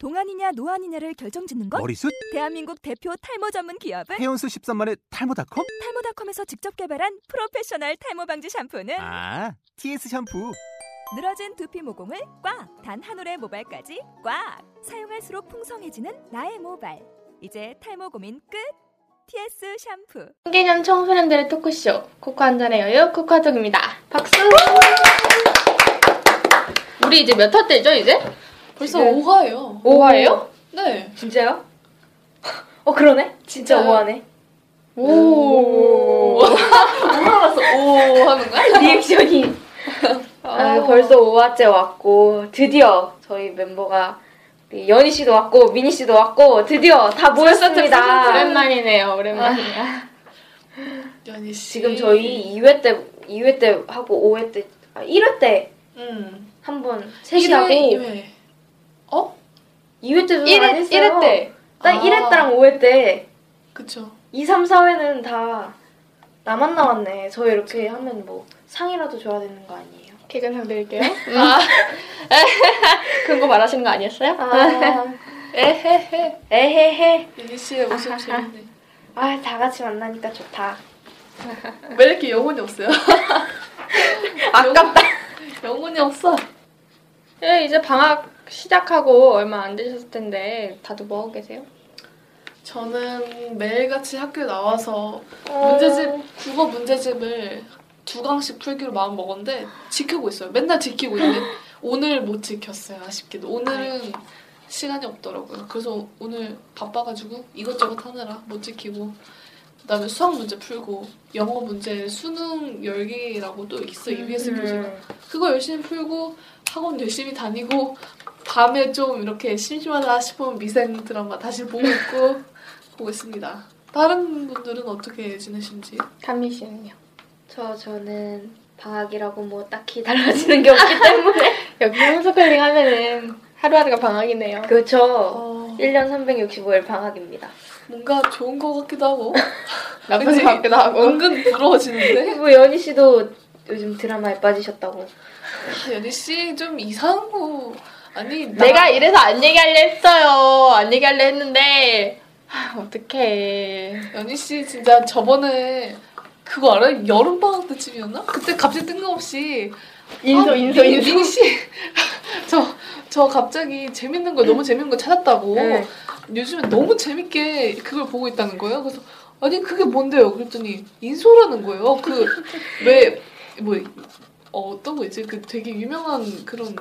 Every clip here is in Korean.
동안이냐 노안이냐를 결정짓는 것? 머리숱? 대한민국 대표 탈모 전문 기업은 헤어수 13만의 탈모닷컴? 탈모닷컴에서 직접 개발한 프로페셔널 탈모 방지 샴푸는 아, TS 샴푸. 늘어진 두피 모공을 꽉! 단 한 올의 모발까지 꽉! 사용할수록 풍성해지는 나의 모발. 이제 탈모 고민 끝! TS 샴푸. 신개념 청소년들의 토크쇼 코코 한 잔의 여유 코코아톡입니다. 박수! 우리 이제 몇 화째죠 이제? 벌써 지금- 5화예요. 5화예요? 네. 진짜요? 어 그러네. 진짜 진짜요? 5화네. 오. 알았어. 오 하는 거야? 리액션이. 아, 벌써 5화째 왔고 드디어 저희 멤버가 연희 씨도 왔고 미니 씨도 왔고 드디어 다 모였습니다. 오랜만이네요. 오랜만이야. 연희 씨. 지금 저희 2회 때 2회 때 하고 5회 때 아, 1회 때 음. 한번 셋이 1회, 하고 2회. 어? 2회 때도 안 1회, 했어요. 1회 때. 딱 아. 1회 때랑 5회 때 그쵸. 2, 3, 4회는 다 나만 나왔네. 저 이렇게 하면 뭐 상이라도 줘야 되는 거 아니에요? 개근상 드릴게요. 그런 거 말하시는 거 아니었어요? 아, 에헤헤. 에헤헤. 연희 씨의 웃음 재밌네. 아, 다 같이 만나니까 좋다. 왜 이렇게 영혼이 없어요? 아깝다. 영혼이 없어. 예, 이제 방학 시작하고 얼마 안 되셨을 텐데 다들 뭐 하고 계세요? 저는 매일같이 학교에 나와서 문제집, 국어 문제집을 두 강씩 풀기로 마음 먹었는데 지키고 있어요. 맨날 지키고 있는데 오늘 못 지켰어요. 아쉽게도. 오늘은 시간이 없더라고요. 그래서 오늘 바빠가지고 이것저것 하느라 못 지키고 그다음에 수학 문제 풀고 영어 문제 수능 열기라고 또 있어 EBS 교재가 그거 열심히 풀고 학원 열심히 다니고 밤에 좀 이렇게 심심하다 싶으면 미생 드라마 다시 보고 있고 보고 있습니다. 다른 분들은 어떻게 지내신지? 담미 씨는요? 저, 저는 방학이라고 뭐 딱히 달라지는 게 없기 때문에. 여기 홈스쿨링 하면은 하루하루가 방학이네요. 그렇죠. 어, 1년 365일 방학입니다. 뭔가 좋은 것 같기도 하고 나쁜 것 같기도 하고. 은근 부러워지는데 뭐 연희 씨도 요즘 드라마에 빠지셨다고. 아, 연희 씨 좀 이상한 거 아니 나- 내가 이래서 안 얘기할래 했어요. 안 얘기할래 했는데 아, 어떡해. 연희 씨 진짜 저번에 그거 알아요? 여름 방학 때쯤이었나? 그때 갑자기 뜬금없이 인소 아, 인소 민- 인소. 민 씨, 저, 저 갑자기 재밌는 거 너무 재밌는 거 찾았다고. 네. 요즘에 너무 재밌게 그걸 보고 있다는 거예요. 그래서 아니 그게 뭔데요? 그랬더니 인소라는 거예요. 그 왜 뭐 어 떤 거 있지? 그 되게 유명한 그런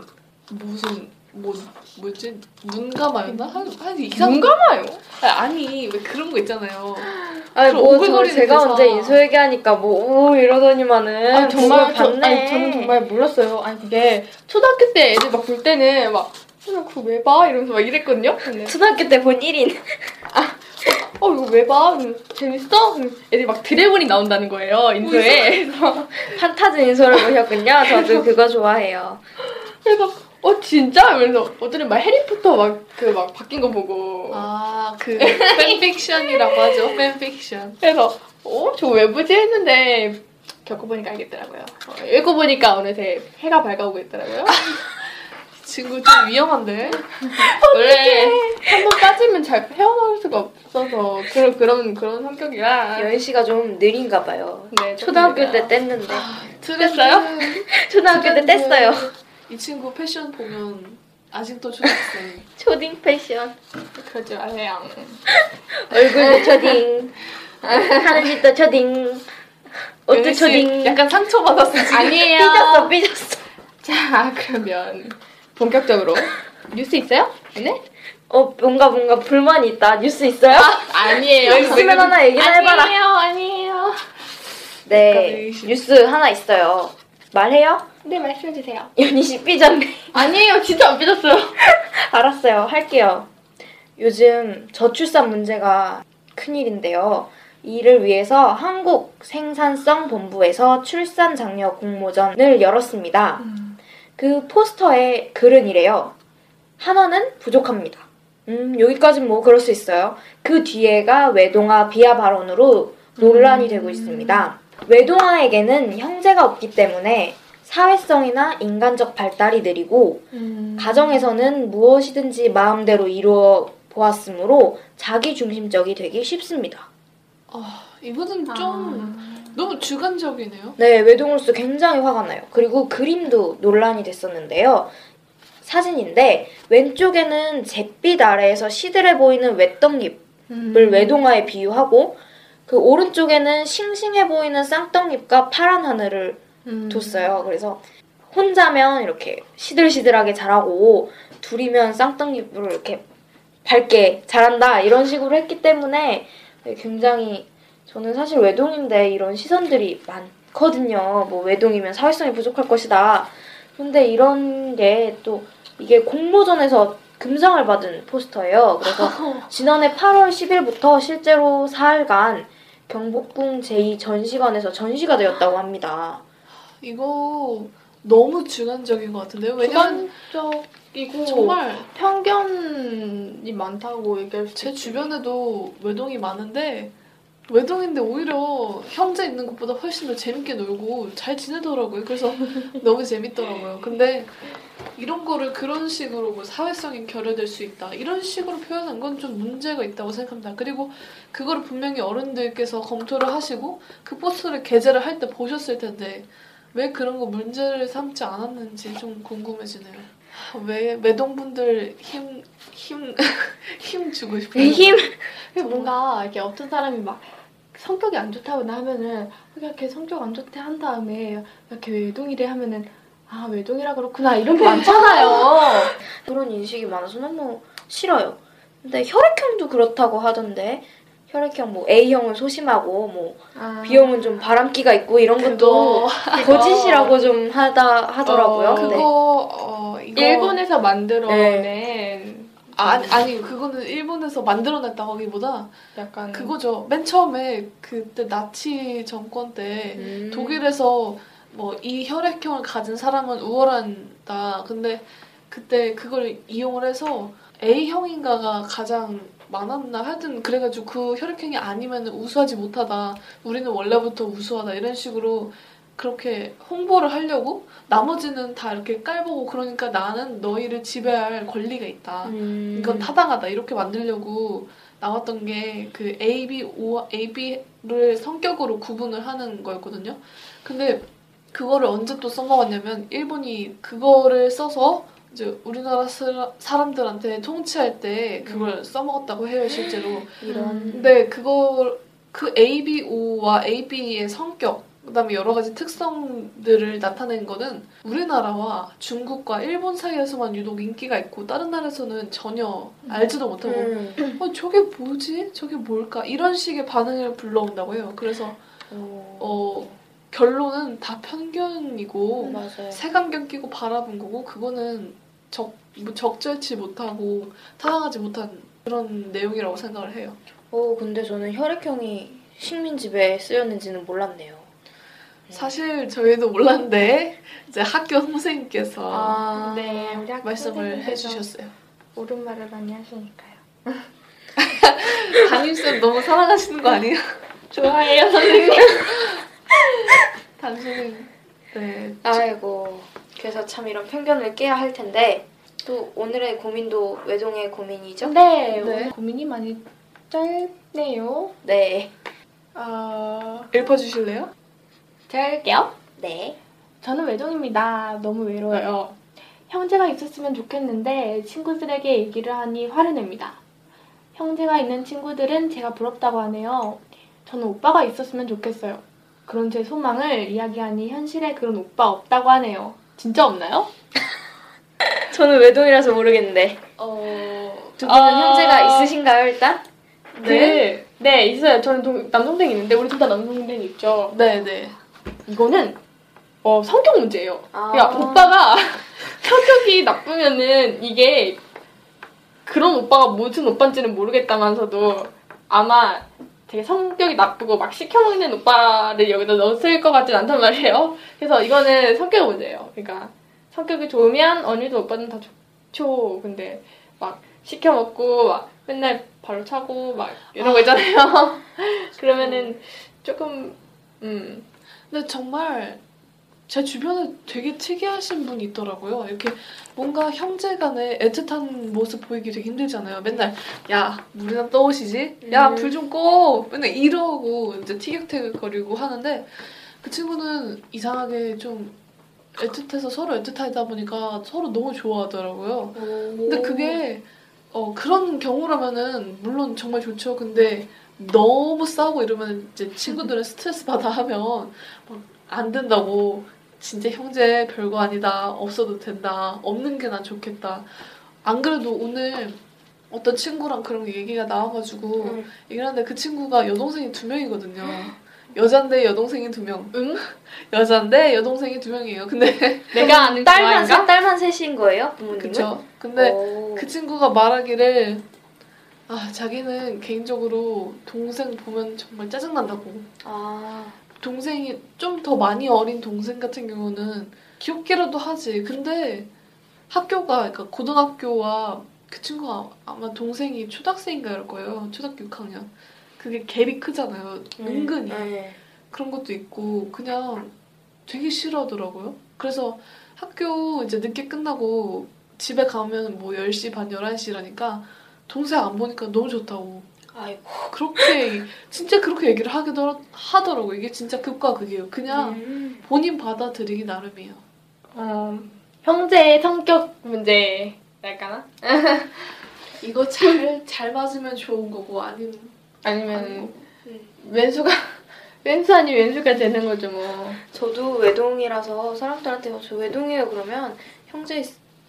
무슨 뭐 뭐지 눈감아였나? 한, 한 이상 눈 감아요? 아니 왜 그런 거 있잖아요. 아니 그럼 뭐 저, 오글거리는 제가. 언제 인소 얘기하니까 뭐 오 이러더니만은 아 정말 저, 봤네. 아니 저는 정말 몰랐어요. 아니 그게 초등학교 때 애들 막 볼 때는 막 어, 그거 왜 봐? 이러면서 막 이랬거든요. 근데 초등학교 때 본 1인 어 이거 왜 봐? 재밌어? 애들이 막 드래곤이 나온다는 거예요 인소에. 그래서 판타지 인소를 보셨군요. 저도 그거 좋아해요. 그래서 어 진짜? 이러면서 어쩌면 막 해리포터 막 그 막 바뀐 거 보고. 아 그 fan fiction이라고 하죠. fan fiction. 그래서 어 저 왜 보지 했는데 겪어보니까 알겠더라고요. 어, 읽어보니까 어느새 해가 밝아오고 있더라고요. 친구 좀 위험한데. 원래 한 번 빠지면 잘 헤어나올 수가 없어서 그런 그런 그런 성격이라. 여인 씨가 좀 느린가 봐요. 네, 초등학교 때때 뗐는데 됐어요? 초등학교 때 뗐어요. 이 친구 패션 보면 아직도 초등학생. 초딩 패션 그러지 마세요. 얼굴도 초딩 하는 짓도 초딩 옷도 씨 초딩 약간 상처받았어 지금. 아니에요. 삐졌어 삐졌어. 자 그러면 본격적으로 뉴스 있어요? 네? 어 뭔가 뭔가 불만이 있다. 뉴스 있어요? 아 니에요. 있으면 하나 얘기나 해봐라. 아니에요, 아니에요. 네 뉴스 하나 있어요. 말해요? 네 말씀해 주세요. 연희 씨 삐졌네. 아니에요, 진짜 안 삐졌어요. 알았어요. 할게요. 요즘 저출산 문제가 큰일인데요. 이를 위해서 한국생산성본부에서 출산 장려 공모전을 열었습니다. 그 포스터에 글은 이래요. 하나는 부족합니다. 음, 여기까진 뭐 그럴 수 있어요. 그 뒤에가 외동아 비하 발언으로 논란이 되고 있습니다. 외동아에게는 형제가 없기 때문에 사회성이나 인간적 발달이 느리고 음. 가정에서는 무엇이든지 마음대로 이루어 보았으므로 자기 중심적이 되기 쉽습니다. 아, 이거는 좀좀 너무 주관적이네요. 네, 외동으로서 굉장히 화가 나요. 그리고 그림도 논란이 됐었는데요. 사진인데 왼쪽에는 잿빛 아래에서 시들해 보이는 외떡잎을 음. 외동화에 비유하고 그 오른쪽에는 싱싱해 보이는 쌍떡잎과 파란 하늘을 음. 뒀어요. 그래서 혼자면 이렇게 시들시들하게 자라고 둘이면 쌍떡잎으로 이렇게 밝게 자란다 이런 식으로 했기 때문에 굉장히 저는 사실 외동인데 이런 시선들이 많거든요. 뭐 외동이면 사회성이 부족할 것이다. 근데 이런 게 또 이게 공모전에서 금상을 받은 포스터예요. 그래서 지난해 8월 10일부터 실제로 사흘간 경복궁 제2 전시관에서 전시가 되었다고 합니다. 이거 너무 주관적인 것 같은데요. 왜냐면 주관적이고 정말 편견이 많다고 얘기할 수 제. 주변에도 외동이 많은데 외동인데 오히려 형제 있는 것보다 훨씬 더 재밌게 놀고 잘 지내더라고요. 그래서 너무 재밌더라고요. 근데 이런 거를 그런 식으로 뭐 사회성이 결여될 수 있다 이런 식으로 표현한 건 좀 문제가 있다고 생각합니다. 그리고 그거를 분명히 어른들께서 검토를 하시고 그 포스터를 게재를 할 때 보셨을 텐데 왜 그런 거 문제를 삼지 않았는지 좀 궁금해지네요. 왜 외동분들 힘 힘, 힘 주고 싶어요. 힘! 근데 뭔가 이렇게 어떤 사람이 막 성격이 안 좋다거나 하면은 그냥 걔 성격 안 좋대 한 다음에 이렇게 외동이래 하면은 아 외동이라 그렇구나 이런 게 많잖아요. 그런 인식이 많아서 너무 싫어요. 근데 혈액형도 그렇다고 하던데 혈액형 뭐 A형은 소심하고 뭐 아. B형은 좀 바람기가 있고 이런 것도 그거 거짓이라고 좀 하다 하더라고요. 어, 근데 그거 어 이거 일본에서 만들어낸 아, 아니 아니 그거는 일본에서 만들어냈다고 하기보다 약간 그거죠. 맨 처음에 그때 나치 정권 때 음. 독일에서 뭐 이 혈액형을 가진 사람은 우월한다. 근데 그때 그걸 이용을 해서 A형인가가 가장 많았나 하여튼 그래가지고 그 혈액형이 아니면 우수하지 못하다. 우리는 원래부터 우수하다 이런 식으로 그렇게 홍보를 하려고 나머지는 다 이렇게 깔보고 그러니까 나는 너희를 지배할 권리가 있다. 음. 이건 타당하다 이렇게 만들려고 나왔던 게 그 A, B, O, A, B를 성격으로 구분을 하는 거였거든요. 근데 그거를 언제 또 써먹었냐면 일본이 그거를 써서 이제 우리나라 사- 사람들한테 통치할 때 그걸 써먹었다고 해요 실제로. 이런. 근데 그걸 그 A, B, O와 A, B의 성격 그다음에 여러 가지 특성들을 나타낸 거는 우리나라와 중국과 일본 사이에서만 유독 인기가 있고 다른 나라에서는 전혀 알지도 못하고 음. 어 저게 뭐지? 저게 뭘까? 이런 식의 반응을 불러온다고 해요. 그래서 어, 어 결론은 다 편견이고 맞아요. 색안경 끼고 바라본 거고 그거는 적뭐 적절치 못하고 타당하지 못한 그런 내용이라고 생각을 해요. 어 근데 저는 혈액형이 식민지배에 쓰였는지는 몰랐네요. 사실 저희도 몰랐는데 이제 학교 선생님께서 아, 네 우리 학교 말씀을 해주셨어요. 옳은 말을 많이 하시니까요. 담임쌤 너무 사랑하시는 거 아니에요? 좋아해요 선생님. 담임쌤 네 아이고 그래서 참 이런 편견을 깨야 할 텐데 또 오늘의 고민도 외동의 고민이죠? 네, 네. 오늘 고민이 많이 짧네요. 네. 아, 읽어주실래요? 제가 할게요. 네. 저는 외동입니다. 너무 외로워요. 형제가 있었으면 좋겠는데 친구들에게 얘기를 하니 화를 냅니다. 형제가 있는 친구들은 제가 부럽다고 하네요. 저는 오빠가 있었으면 좋겠어요. 그런 제 소망을 이야기하니 현실에 그런 오빠 없다고 하네요. 진짜 없나요? 저는 외동이라서 모르겠는데 어... 두 분은 아. 형제가 있으신가요 일단? 네. 네, 있어요. 저는 동- 남동생이 있는데 우리 둘 다 남동생 있죠. 네네. 이거는 어, 성격 문제예요. 아. 그러니까 오빠가 성격이 나쁘면은 이게 그런 오빠가 무슨 오빠인지는 모르겠다면서도 아마 되게 성격이 나쁘고 막 시켜먹는 오빠를 여기다 넣었을 것 같진 않단 말이에요. 그래서 이거는 성격 문제예요. 그러니까 성격이 좋으면 언니도 오빠는 다 좋죠. 근데 막 시켜먹고 막 맨날 발로 차고 막 이런 거 있잖아요. 그러면은 조금 음 근데 정말 제 주변에 되게 특이하신 분이 있더라고요. 이렇게 뭔가 형제 간에 애틋한 모습 보이기 되게 힘들잖아요. 맨날 야 물이나 떠오시지? 야 음. 불좀 꺼. 맨날 이러고 이제 티격태격 거리고 하는데 그 친구는 이상하게 좀 애틋해서 서로 애틋하다 보니까 서로 너무 좋아하더라고요. 근데 그게 어, 그런 경우라면은 물론 정말 좋죠. 근데 너무 싸우고 이러면 이제 친구들은 스트레스 받아 하면 막안 된다고 진짜 형제 별거 아니다 없어도 된다 없는 게 난 좋겠다 안 그래도 오늘 어떤 친구랑 그런 얘기가 나와가지고 음. 얘기를 하는데 그 친구가 여동생이 두 명이거든요 여잔데 여동생이 두 명 응? 여잔데 여동생이 두 명이에요 근데 내가 아는 딸만 그 셋, 딸만 셋인 거예요? 부모님은? 그쵸 근데 오. 그 친구가 말하기를 아 자기는 개인적으로 동생 보면 정말 짜증난다고 아, 동생이 좀 더 많이 어린 동생 같은 경우는 귀엽게라도 하지 근데 학교가 그러니까 고등학교와 그 친구가 아마 동생이 초등학생인가 이럴 거예요 초등학교 6학년 그게 갭이 크잖아요 은근히 네. 그런 것도 있고 그냥 되게 싫어하더라고요. 그래서 학교 이제 늦게 끝나고 집에 가면 뭐 10시 반 11시라니까 동생 안 보니까 너무 좋다고. 아이고. 그렇게 진짜 그렇게 얘기를 하기도 하더라고. 이게 진짜 극과 극이에요. 그냥 음. 본인 받아들이기 나름이에요. 어, 형제의 성격 문제랄까나? 이거 잘 잘 맞으면 좋은 거고 아니면 아니면 아닌 거고. 왼수가 왼수 아니 왼수가 되는 거죠 뭐. 저도 외동이라서 사람들한테 저 외동이에요 그러면 형제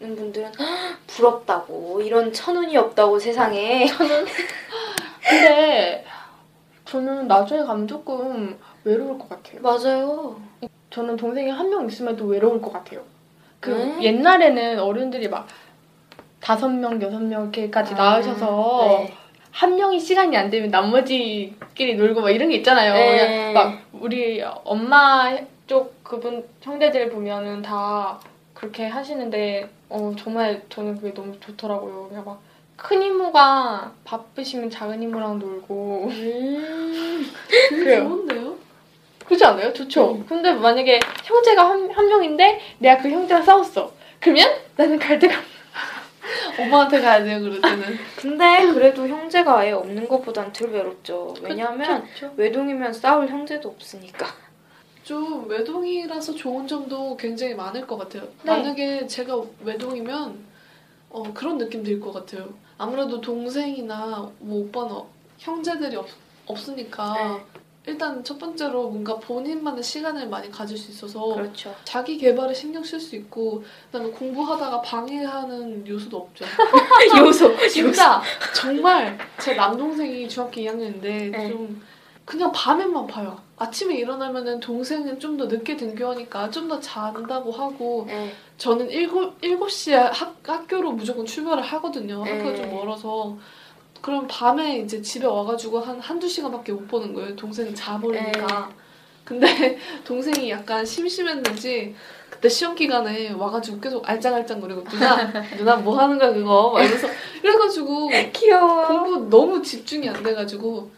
있는 분들은 "헉, 부럽다고 이런 천운이 없다고 세상에 근데 저는 나중에 가면 조금 외로울 것 같아요. 맞아요. 저는 동생이 한 명 있으면 또 외로울 것 같아요. 그 음. 옛날에는 어른들이 막 다섯 명, 여섯 명까지 아, 낳으셔서 네. 한 명이 시간이 안 되면 나머지끼리 놀고 막 이런 게 있잖아요. 네. 그냥 막 우리 엄마 쪽 그분 형제들 보면은 다 그렇게 하시는데 어 정말 저는 그게 너무 좋더라고요. 그냥 막 큰 이모가 바쁘시면 작은 이모랑 놀고 음. 그래요. 좋은데요? 그렇지 않아요? 좋죠. 음. 근데 만약에 형제가 한, 한 명인데 내가 그 형제랑 싸웠어. 그러면 나는 갈 데가 엄마한테 가야 돼요 그럴 때는. 근데 그래도 형제가 아예 없는 것보단 덜 외롭죠. 왜냐하면 그쵸? 외동이면 싸울 형제도 없으니까. 좀 외동이라서 좋은 점도 굉장히 많을 것 같아요. 네. 만약에 제가 외동이면 어, 그런 느낌 들 것 같아요. 아무래도 동생이나 뭐 오빠는 어- 형제들이 없, 없으니까 네. 일단 첫 번째로 뭔가 본인만의 시간을 많이 가질 수 있어서 그렇죠. 자기 개발에 신경 쓸 수 있고 그다음에 공부하다가 방해하는 요소도 없죠. 요소. 진짜 정말 제 남동생이 중학교 2학년인데 네. 좀 그냥 밤에만 봐요. 아침에 일어나면은 동생은 좀 더 늦게 등교하니까 좀 더 잔다고 하고 네. 저는 일곱 일곱 시에 학, 학교로 무조건 출발을 하거든요. 학교가 네. 좀 멀어서 그럼 밤에 이제 집에 와가지고 한 한두 시간밖에 못 보는 거예요. 동생은 자버리니까. 네. 근데 동생이 약간 심심했는지 그때 시험 기간에 와가지고 계속 알짱알짱거리고 누나 누나 뭐 하는 거야 그거 막 이러면서 이래가지고 귀여워. 공부 너무 집중이 안 돼가지고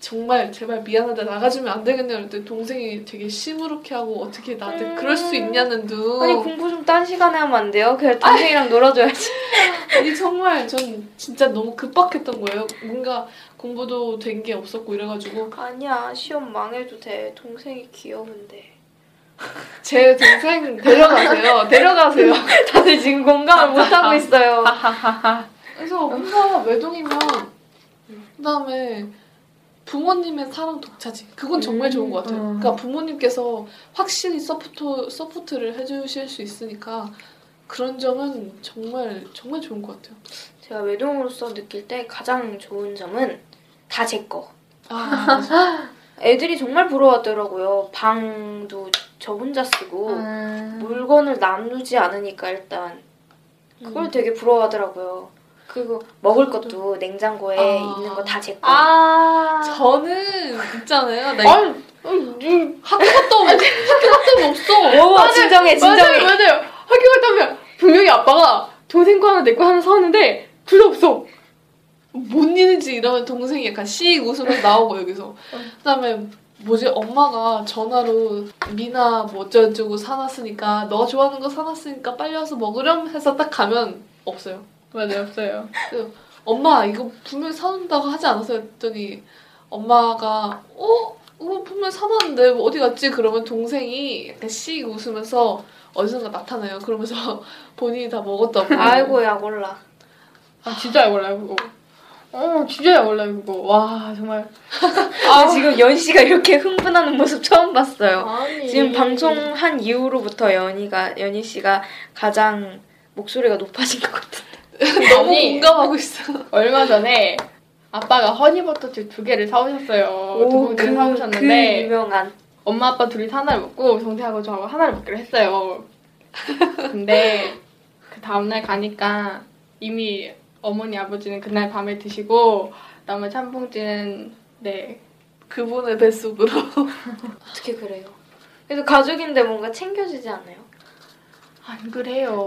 정말 제발 미안하다 나가주면 안 되겠네요. 그랬더니 동생이 되게 시무룩해 하고 어떻게 나한테 음. 그럴 수 있냐는 둥. 아니 공부 좀 딴 시간에 하면 안 돼요? 그냥 동생이랑 놀아줘야지. 아니 정말 전 진짜 너무 급박했던 거예요. 뭔가 공부도 된 게 없었고 이래가지고 아니야 시험 망해도 돼. 동생이 귀여운데. 제 동생 데려가세요. 데려가세요. 다들 지금 공감을 못 하고 있어요. 그래서 뭔가 외동이면 그다음에 부모님의 사랑 독차지. 그건 정말 좋은 것 같아요. 음. 그러니까 부모님께서 확실히 support support를 해주실 수 있으니까 그런 점은 정말 정말 좋은 것 같아요. 제가 외동으로서 느낄 때 가장 좋은 점은 다 제 거. 아. 애들이 정말 부러워하더라고요. 방도 저 혼자 쓰고 음. 물건을 나누지 않으니까 일단 그걸 음. 되게 부러워하더라고요. 그리고 먹을 것도 냉장고에 아. 있는 거 다 제 거. 아. 저는 있잖아요. 나 아니, 아니, 이- 학교 갔다 오면 학교 갔다 오면 없어. 오, 진정해, 진정해. 맞아요, 맞아요. 학교 갔다 오면 분명히 아빠가 동생 거 하나 내 거 하나 사왔는데 둘 다 없어. 뭔 일인지 이러면 동생이 약간 씩 웃으면서 나오고 여기서 그다음에 뭐지 엄마가 전화로 미나 뭐 어쩌고저쩌고 사놨으니까 너 좋아하는 거 사놨으니까 빨리 와서 먹으렴 해서 딱 가면 없어요. 맞아요, 없어요. 엄마 이거 분명히 사놓는다고 하지 않았어요? 했더니 엄마가 어? 이거 분명히 사놨는데 뭐 어디 갔지? 그러면 동생이 약간 씩 웃으면서 어디선가 나타나요. 그러면서 본인이 다 먹었다고. 아이고 야 몰라. 아, 진짜 약 올라요, 그거. 어, 진짜 약 올라요, 그거. 와, 정말. 아, 지금 연 씨가 이렇게 흥분하는 모습 처음 봤어요. 아니. 지금 방송한 이후로부터 연희가 연희 씨가 가장 목소리가 높아진 것 같은데. 너무 아니. 공감하고 있어. 얼마 전에 아빠가 허니버터칩 두 개를 사오셨어요. 두 봉지를 그 사오셨는데 유명한. 엄마 아빠 둘이 하나를 먹고 동생하고 저하고 하나를 먹기로 했어요. 근데 그 다음날 가니까 이미 어머니 아버지는 그날 밤에 드시고 나머지 한 봉지는 네 그분의 뱃속으로. 어떻게 그래요? 그래도 가족인데 뭔가 챙겨주지 않아요? 안 그래요.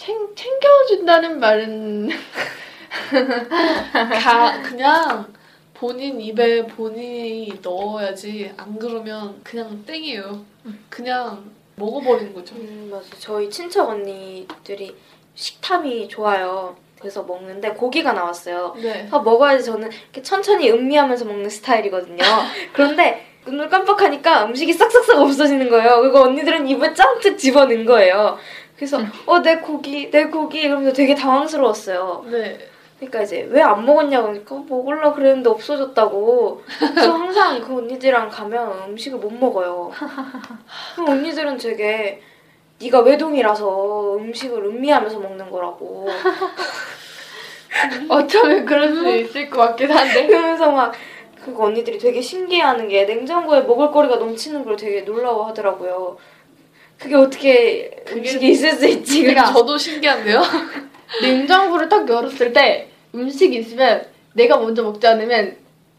챙, 챙겨준다는 말은 가 그냥 본인 입에 본인이 넣어야지 안 그러면 그냥 땡이에요. 그냥 먹어버리는 거죠. 음 맞아. 저희 친척 언니들이 식탐이 좋아요. 그래서 먹는데 고기가 나왔어요. 네. 아, 먹어야지 저는 이렇게 천천히 음미하면서 먹는 스타일이거든요. 그런데 눈을 깜빡하니까 음식이 싹싹싹 없어지는 거예요. 그리고 언니들은 입에 짱뜩 집어넣은 거예요. 그래서 어 내 고기 내 고기 이러면서 되게 당황스러웠어요. 네. 그러니까 이제 왜 안 먹었냐고 그러니까 먹으려 그랬는데 없어졌다고. 그래서 항상 그 언니들이랑 가면 음식을 못 먹어요. 그 언니들은 되게 네가 외동이라서 음식을 음미하면서 먹는 거라고. 어쩌면 그럴 수 있을 것 같긴 한데 그러면서 막그 언니들이 되게 신기해하는 게 냉장고에 먹을 거리가 넘치는 걸 되게 놀라워하더라고요. 그게 어떻게 음식이 있을 수 있지? 그러니까 저도 신기한데요. 냉장고를 딱 열었을 때 음식이 있으면 내가 먼저 먹지 않으면.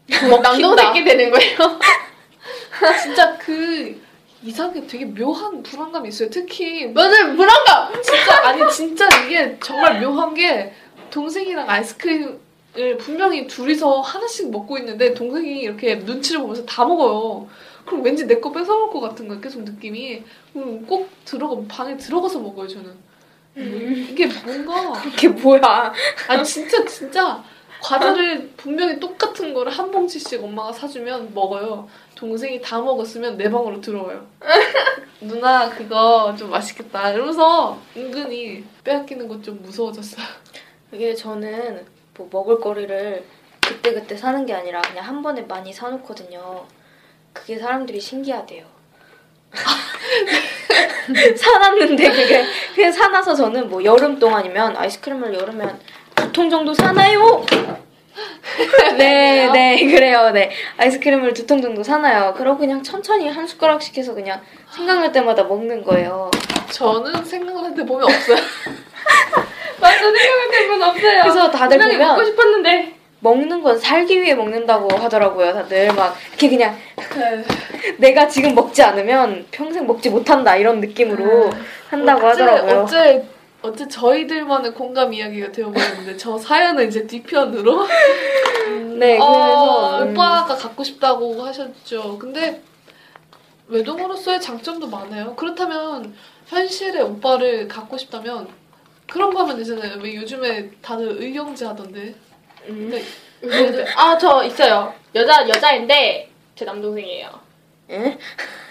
남동생이 되는 거예요. 진짜 그 이상하게 되게 묘한 불안감이 있어요. 특히 맞아요, 불안감. 진짜 아니 진짜 이게 정말 묘한 게 동생이랑 아이스크림을 분명히 둘이서 하나씩 먹고 있는데 동생이 이렇게 눈치를 보면서 다 먹어요. 그럼 왠지 내 거 뺏어먹을 것 같은 거야 계속 느낌이. 그럼 꼭 들어가 방에 들어가서 먹어요 저는. 이게 뭔가 그게 뭐야? 아니 진짜 진짜 과자를 분명히 똑같은 거를 한 봉지씩 엄마가 사주면 먹어요. 동생이 다 먹었으면 내 방으로 들어와요. 누나 그거 좀 맛있겠다 이러면서 은근히 빼앗기는 것 좀 무서워졌어요. 이게 저는 뭐 먹을 거리를 그때그때 사는 게 아니라 그냥 한 번에 많이 사놓거든요. 그게 사람들이 신기하대요. 사놨는데 그게 그냥 사놔서 저는 뭐 여름 동안이면 아이스크림을 여름에 한두통 정도 사나요? 네, 네, 그래요. 네. 아이스크림을 두 통 정도 사나요. 그러고 그냥 천천히 한 숟가락씩 해서 그냥 생각날 때마다 먹는 거예요. 저는 생각날 때 보면 없어요. 맞아, 생각할 때는 없어요. 그래서 다들 보면 먹고 싶었는데 먹는 건 살기 위해 먹는다고 하더라고요. 다들 막 이렇게 그냥 네. 내가 지금 먹지 않으면 평생 먹지 못한다 이런 느낌으로 한다고 어째, 하더라고요. 어째 어째 저희들만의 공감 이야기가 되어버렸는데 저 사연은 이제 뒤편으로 네, 어, 그래서 음, 오빠가 갖고 싶다고 하셨죠. 근데 외동으로서의 장점도 많아요. 그렇다면 현실의 오빠를 갖고 싶다면 그런 거 하면 되잖아요. 왜 요즘에 다들 의경제 하던데. 음, 아, 저 있어요. 여자 여자인데 제 남동생이에요. 예?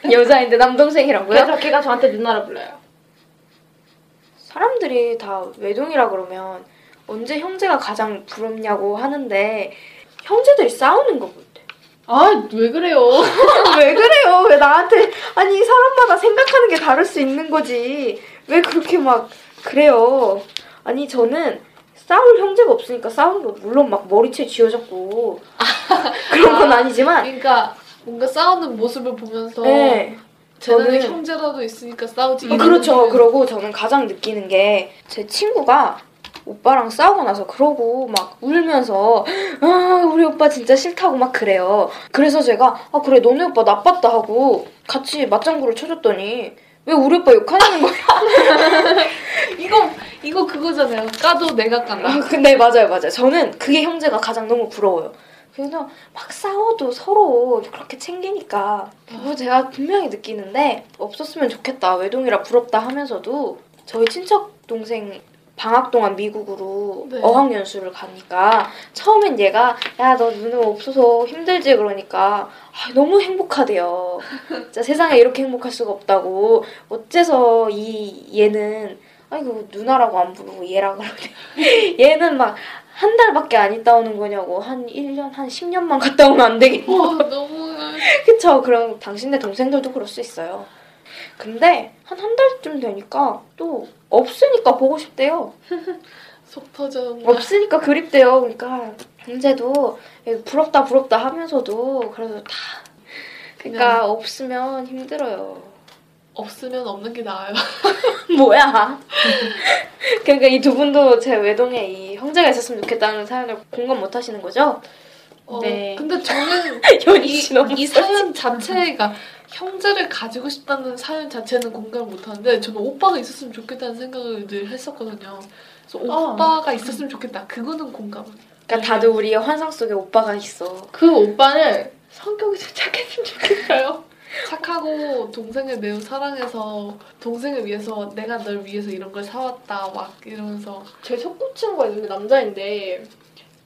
여자인데 남동생이라고요? 그래서 걔가 저한테 누나라 불러요. 사람들이 다 외동이라 그러면 언제 형제가 가장 부럽냐고 하는데 형제들이 싸우는 거 본데. 아, 왜 그래요? 왜 그래요? 왜 나한테 아니 사람마다 생각하는 게 다를 수 있는 거지. 왜 그렇게 막 그래요? 아니 저는 싸울 형제가 없으니까 싸우는 거 물론 막 머리채 쥐어잡고 그런 건 아니지만 그러니까 뭔가 싸우는 모습을 보면서 네. 저는- 형제라도 있으니까 싸우지. 어, 그렇죠. 그러고 저는 가장 느끼는 게 제 친구가 오빠랑 싸우고 나서 그러고 막 울면서 아 우리 오빠 진짜 싫다고 막 그래요. 그래서 제가 아 그래 너네 오빠 나빴다 하고 같이 맞장구를 쳐줬더니 왜 우리 오빠 욕하냐는 거야. 이거 이거 그거잖아요. 까도 내가 깐다. 아, 근데 맞아요 맞아요. 저는 그게 형제가 가장 너무 부러워요. 그래서 막 싸워도 서로 그렇게 챙기니까 그거 제가 분명히 느끼는데 없었으면 좋겠다 외동이라 부럽다 하면서도 저희 친척 동생 방학 동안 미국으로 네. 어학연수를 가니까 처음엔 얘가 야너 누나 없어서 힘들지 그러니까 아, 너무 행복하대요. 진짜 세상에 이렇게 행복할 수가 없다고 어째서 이 얘는 아이고 누나라고 안 부르고 얘라 그러네. 얘는 막 한 달밖에 안 있다 오는 거냐고 한 1년 한 10년만 갔다 오면 안 되겠냐. 와 너무 그쵸 그럼 당신네 동생들도 그럴 수 있어요. 근데 한 한 달쯤 되니까 또 없으니까 보고 싶대요. 속 터져. 없으니까 그립대요. 그러니까 형제도 부럽다 부럽다 하면서도 그래도 다 그러니까 없으면 힘들어요. 없으면 없는 게 나아요. 뭐야? 그러니까 이 두 분도 제 외동에 이 형제가 있었으면 좋겠다는 사연을 공감 못 하시는 거죠? 어, 네. 근데 저는 이, 이 사연 자체가 형제를 가지고 싶다는 사연 자체는 공감을 못하는데 저는 오빠가 있었으면 좋겠다는 생각을 늘 했었거든요. 그래서 어. 오빠가 있었으면 좋겠다. 그거는 공감을. 그러니까 다들 우리의 환상 속에 오빠가 있어. 그 오빠는 성격이 좀 착했으면 좋겠어요. 착하고 동생을 매우 사랑해서 동생을 위해서 내가 널 위해서 이런 걸 사왔다 막 이러면서 제 속구친구가 있는데 남자인데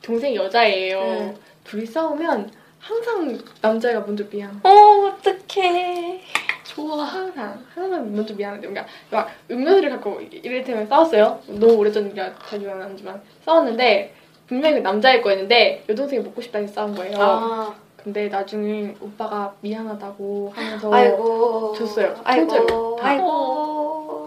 동생이 여자예요. 응. 둘이 싸우면 항상 남자애가 먼저 미안. 어 어떡해. 좋아. 항상 항상 먼저 미안한데 그러니까 막 음료수를 갖고 이를테면 싸웠어요. 너무 오래전 일이라 자주 안 하지만 싸웠는데 분명히 그 남자일 거였는데 여동생이 먹고 싶다니 싸운 거예요. 아 근데 나중에 오빠가 미안하다고 하면서 아이고 줬어요. 아이고. 아이고.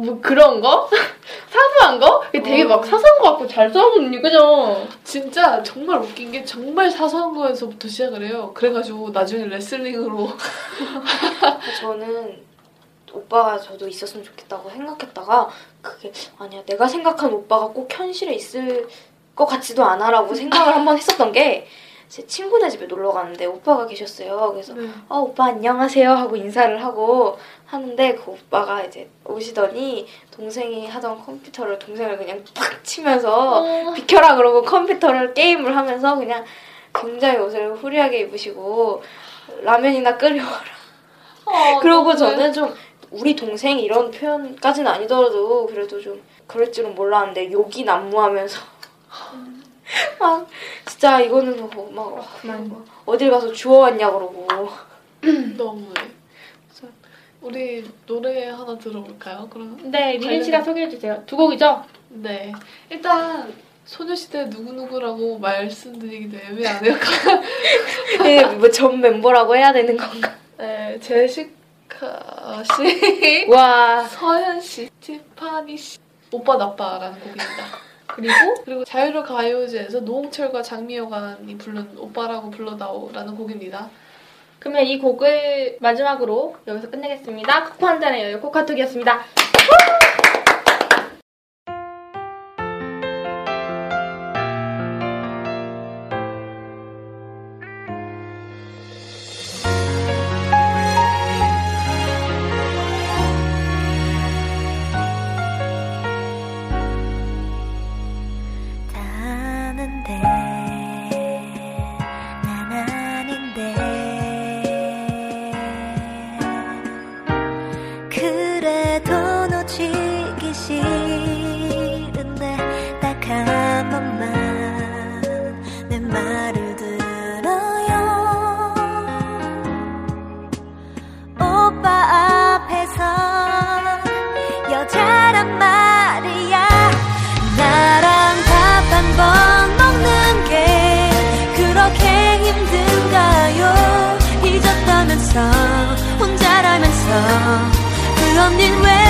뭐 그런 거? 사소한 거? 이게 되게 어. 막 사소한 거 같고 잘 싸우거든요, 그죠? 진짜 정말 웃긴 게 정말 사소한 거에서부터 시작을 해요. 그래가지고 나중에 레슬링으로 저는 오빠가 저도 있었으면 좋겠다고 생각했다가 그게 아니야 내가 생각한 오빠가 꼭 현실에 있을 것 같지도 않아라고 생각을 한번 했었던 게 제 친구네 집에 놀러 갔는데 오빠가 계셨어요. 그래서 네. 아 오빠 안녕하세요 하고 인사를 하고 하는데 그 오빠가 이제 오시더니 동생이 하던 컴퓨터를 동생을 그냥 팍 치면서 어. 비켜라 그러고 컴퓨터를 게임을 하면서 그냥 굉장히 옷을 후리하게 입으시고 라면이나 끓여와라 어, 그러고 저는 좀 우리 동생 이런 표현까지는 아니더라도 그래도 좀 그럴 줄은 몰랐는데 욕이 난무하면서 막 진짜 이거는 뭐, 막 그만. 어딜 가서 주워왔냐 그러고 너무해. 우리 노래 하나 들어볼까요? 그러면 네, 리린 씨가 소개해주세요. 두 곡이죠? 네 일단 소녀시대 누구누구라고 말씀드리기도 애매하네요. 뭐전 멤버라고 해야 되는 건가? 네 제시카 씨, 와 서현 씨, 티파니 씨, 오빠 나빠라는 곡입니다. 그리고 그리고 자유로 가요제에서 노홍철과 장미여관이 부른 오빠라고 불러다오라는 곡입니다. 그러면 이 곡을 마지막으로 여기서 끝내겠습니다. 코코 한 잔의 여유 코카톡이었습니다. 다 그 언닌 왜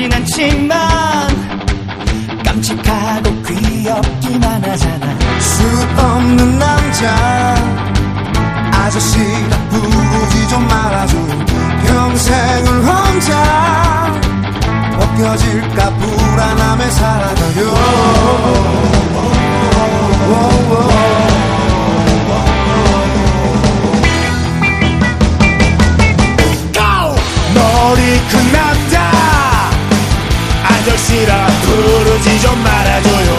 날씬하진 않지만 깜찍하고 귀엽기만 하잖아. 수 없는 남자. 아저씨라 부르지 좀 말아줘요 평생을 혼자 벗겨질까 불안함에 살아가요! 머리 큰 남자 아저씨라 부르지 좀 말아줘요